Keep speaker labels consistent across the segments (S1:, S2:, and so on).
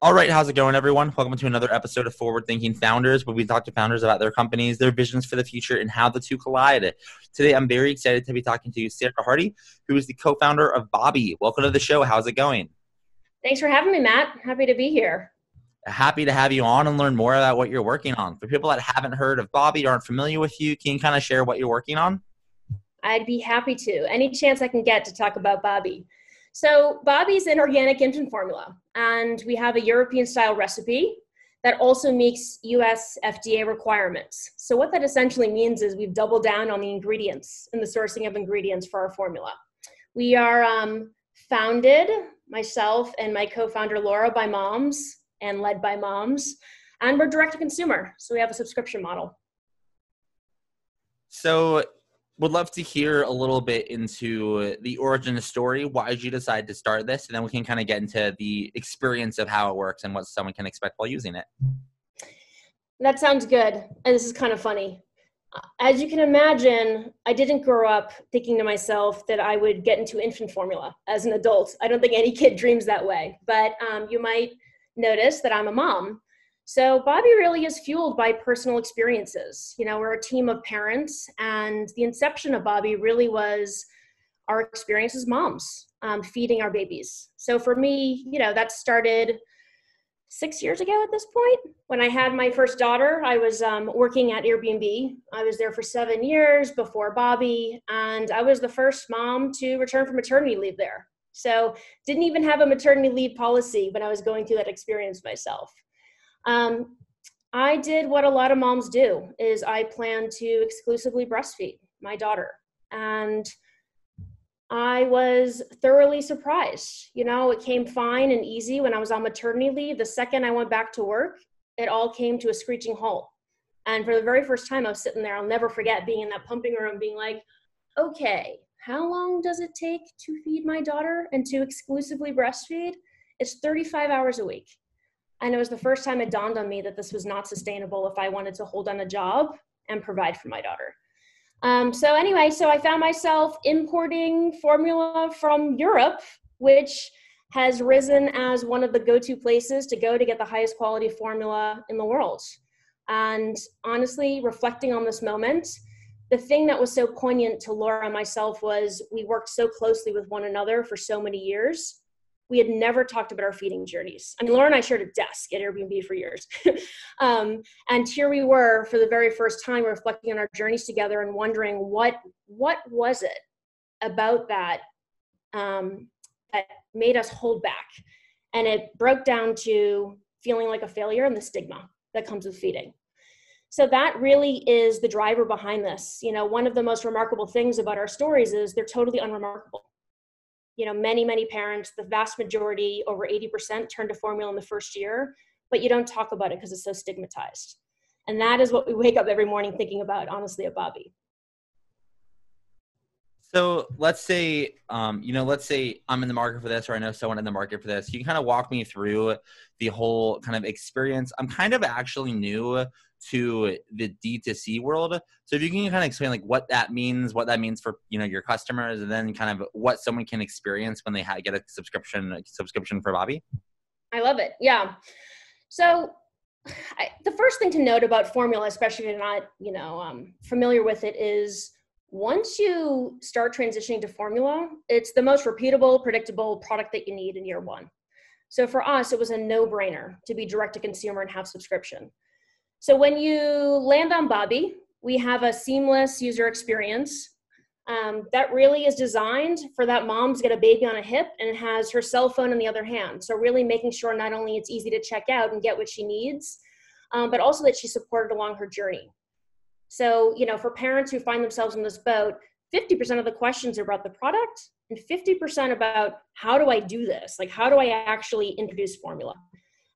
S1: All right, how's it going, everyone? Welcome to another episode of Forward Thinking Founders, where we talk to founders about their companies, their visions for the future, and how the two collide. Today, I'm very excited to be talking to Sarah Hardy, who is the co-founder of Bobbie. Welcome to the show. How's it going?
S2: Thanks for having me, Matt. Happy to be here.
S1: Happy to have you on and learn more about what you're working on. For people that haven't heard of Bobbie or aren't familiar with you, can you kind of share what you're working on?
S2: I'd be happy to. Any chance I can get to talk about Bobbie. So Bobbie's an organic infant formula, and we have a European style recipe that also meets US FDA requirements. So what that essentially means is we've doubled down on the ingredients and the sourcing of ingredients for our formula. We are um, founded, myself and my co-founder Laura, by moms and led by moms, and we're direct to consumer. So we have a subscription model.
S1: So would love to hear a little bit into the origin of the story. Why did you decide to start this? And then we can kind of get into the experience of how it works and what someone can expect while using it.
S2: That sounds good. And this is kind of funny. As you can imagine, I didn't grow up thinking to myself that I would get into infant formula as an adult. I don't think any kid dreams that way. But um, you might notice that I'm a mom. So Bobbie really is fueled by personal experiences. You know, we're a team of parents, and the inception of Bobbie really was our experience as moms, um, feeding our babies. So for me, you know, that started six years ago at this point. When I had my first daughter, I was um, working at Airbnb. I was there for seven years before Bobbie, and I was the first mom to return from maternity leave there. So didn't even have a maternity leave policy when I was going through that experience myself. Um, I did what a lot of moms do is I plan to exclusively breastfeed my daughter. And I was thoroughly surprised. You know, it came fine and easy when I was on maternity leave. The second I went back to work, it all came to a screeching halt. And for the very first time, I was sitting there. I'll never forget being in that pumping room, being like, okay, how long does it take to feed my daughter and to exclusively breastfeed? It's 35 hours a week. And it was the first time it dawned on me that this was not sustainable if I wanted to hold on a job and provide for my daughter. Um, so, anyway, so I found myself importing formula from Europe, which has risen as one of the go to places to go to get the highest quality formula in the world. And honestly, reflecting on this moment, the thing that was so poignant to Laura and myself was we worked so closely with one another for so many years we had never talked about our feeding journeys. I mean, Laura and I shared a desk at Airbnb for years. um, and here we were for the very first time reflecting on our journeys together and wondering what, what was it about that um, that made us hold back? And it broke down to feeling like a failure and the stigma that comes with feeding. So that really is the driver behind this. You know, one of the most remarkable things about our stories is they're totally unremarkable you know many many parents the vast majority over 80% turn to formula in the first year but you don't talk about it because it's so stigmatized. And that is what we wake up every morning thinking about honestly at bobbie
S1: so let's say um, you know let's say i'm in the market for this or i know someone in the market for this you can kind of walk me through the whole kind of experience i'm kind of actually new to the D2C world. So if you can kind of explain like what that means, what that means for you know your customers, and then kind of what someone can experience when they get a subscription a subscription for Bobbie.
S2: I love it. Yeah. So I, the first thing to note about formula, especially if you're not you know um, familiar with it, is once you start transitioning to formula, it's the most repeatable, predictable product that you need in year one. So for us, it was a no brainer to be direct to consumer and have subscription. So when you land on Bobbie, we have a seamless user experience um, that really is designed for that mom to get a baby on a hip and has her cell phone in the other hand. So really making sure not only it's easy to check out and get what she needs, um, but also that she's supported along her journey. So, you know, for parents who find themselves in this boat, 50% of the questions are about the product and 50% about how do I do this? Like, how do I actually introduce formula?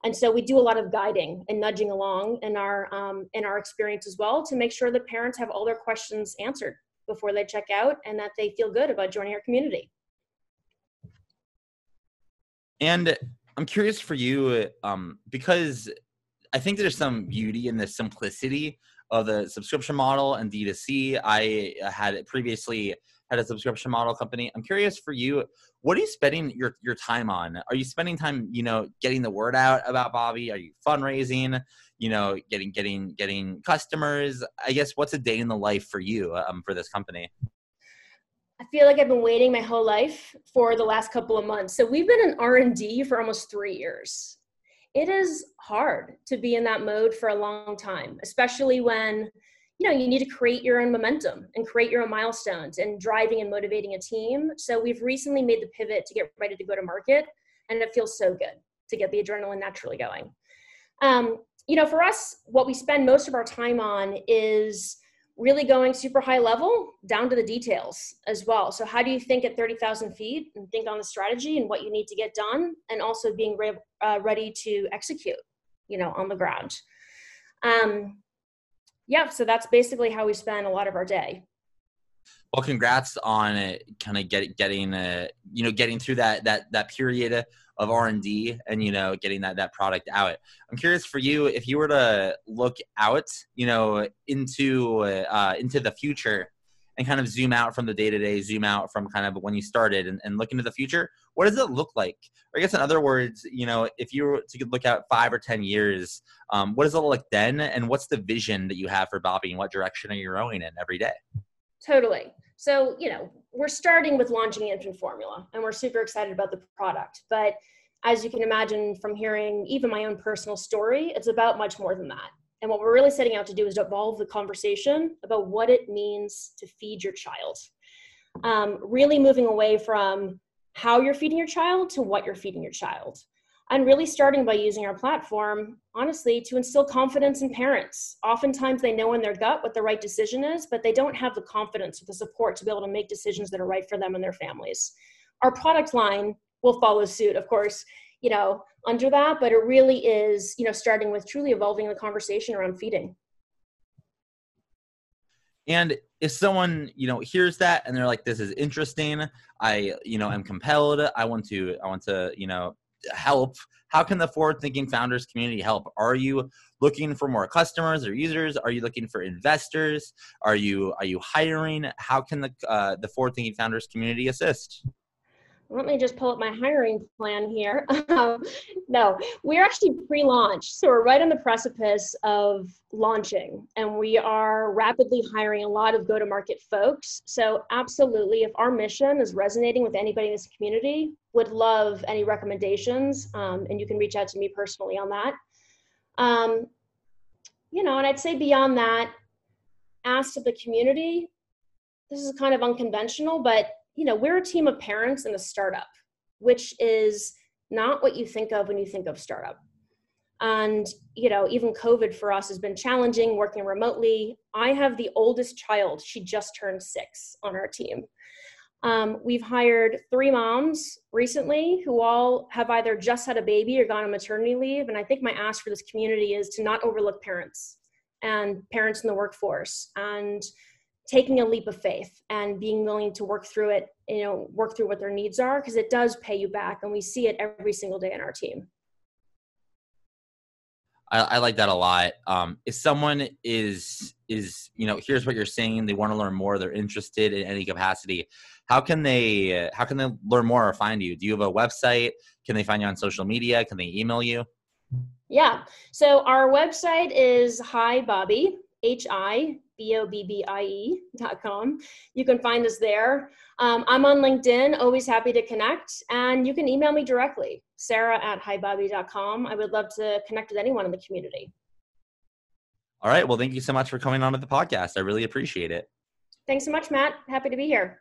S2: And so we do a lot of guiding and nudging along in our um, in our experience as well to make sure that parents have all their questions answered before they check out and that they feel good about joining our community.
S1: And I'm curious for you um, because I think there's some beauty in the simplicity of the subscription model and D2C. I had previously had a subscription model company. I'm curious for you, what are you spending your, your time on? Are you spending time, you know, getting the word out about Bobbie? Are you fundraising, you know, getting, getting, getting customers? I guess what's a day in the life for you um, for this company?
S2: I feel like I've been waiting my whole life for the last couple of months. So we've been in R&D for almost three years it is hard to be in that mode for a long time, especially when you know you need to create your own momentum and create your own milestones and driving and motivating a team. So we've recently made the pivot to get ready to go to market, and it feels so good to get the adrenaline naturally going. Um, you know, for us, what we spend most of our time on is really going super high level down to the details as well. So, how do you think at 30,000 feet and think on the strategy and what you need to get done, and also being re- uh, ready to execute, you know, on the ground? Um, yeah, so that's basically how we spend a lot of our day.
S1: Well, congrats on kind of get, getting, uh, you know, getting through that that that period of r&d and you know getting that that product out. I'm curious for you if you were to look out you know into uh, into the future and kind of zoom out from the day to day zoom out from kind of when you started and, and look into the future what does it look like? Or i guess in other words you know if you were to look out five or ten years um, what does it look like then? And what's the vision that you have for Bobbie? And what direction are you rowing in every day
S2: totally so, you know, we're starting with launching infant formula and we're super excited about the product. But as you can imagine from hearing even my own personal story, it's about much more than that. And what we're really setting out to do is to evolve the conversation about what it means to feed your child. Um, really moving away from how you're feeding your child to what you're feeding your child and really starting by using our platform honestly to instill confidence in parents. Oftentimes they know in their gut what the right decision is but they don't have the confidence or the support to be able to make decisions that are right for them and their families. Our product line will follow suit of course you know under that but it really is you know starting with truly evolving the conversation around feeding.
S1: And if someone you know hears that and they're like this is interesting. I you know am compelled. I want to i want to you know help? How can the forward thinking founders community help? Are you looking for more customers or users? Are you looking for investors? Are you are you hiring? How can the uh, the forward thinking founders community assist
S2: let me just pull up my hiring plan here. No, we're actually pre launch. So we're right on the precipice of launching, and we are rapidly hiring a lot of go to market folks. So, absolutely, if our mission is resonating with anybody in this community, would love any recommendations. Um, and you can reach out to me personally on that. Um, you know, and I'd say beyond that, ask of the community. This is kind of unconventional, but you know, we're a team of parents in a startup, which is not what you think of when you think of startup. And, you know, even COVID for us has been challenging working remotely. I have the oldest child, she just turned six on our team. Um, we've hired three moms recently who all have either just had a baby or gone on maternity leave. And I think my ask for this community is to not overlook parents and parents in the workforce and taking a leap of faith and being willing to work through it you know work through what their needs are because it does pay you back and we see it every single day in our team.
S1: I, I like that a lot. Um, if someone is is you know here's what you're saying they want to learn more they're interested in any capacity how can they how can they learn more or find you? Do you have a website? Can they find you on social media? Can they email you?
S2: Yeah. So our website is hi bobbie h i B O B B I E.com. You can find us there. Um, I'm on LinkedIn, always happy to connect. And you can email me directly, sarah at hibobbie.com. I would love to connect with anyone in the community.
S1: All right. Well, thank you so much for coming on to the podcast. I really appreciate it.
S2: Thanks so much, Matt. Happy to be here.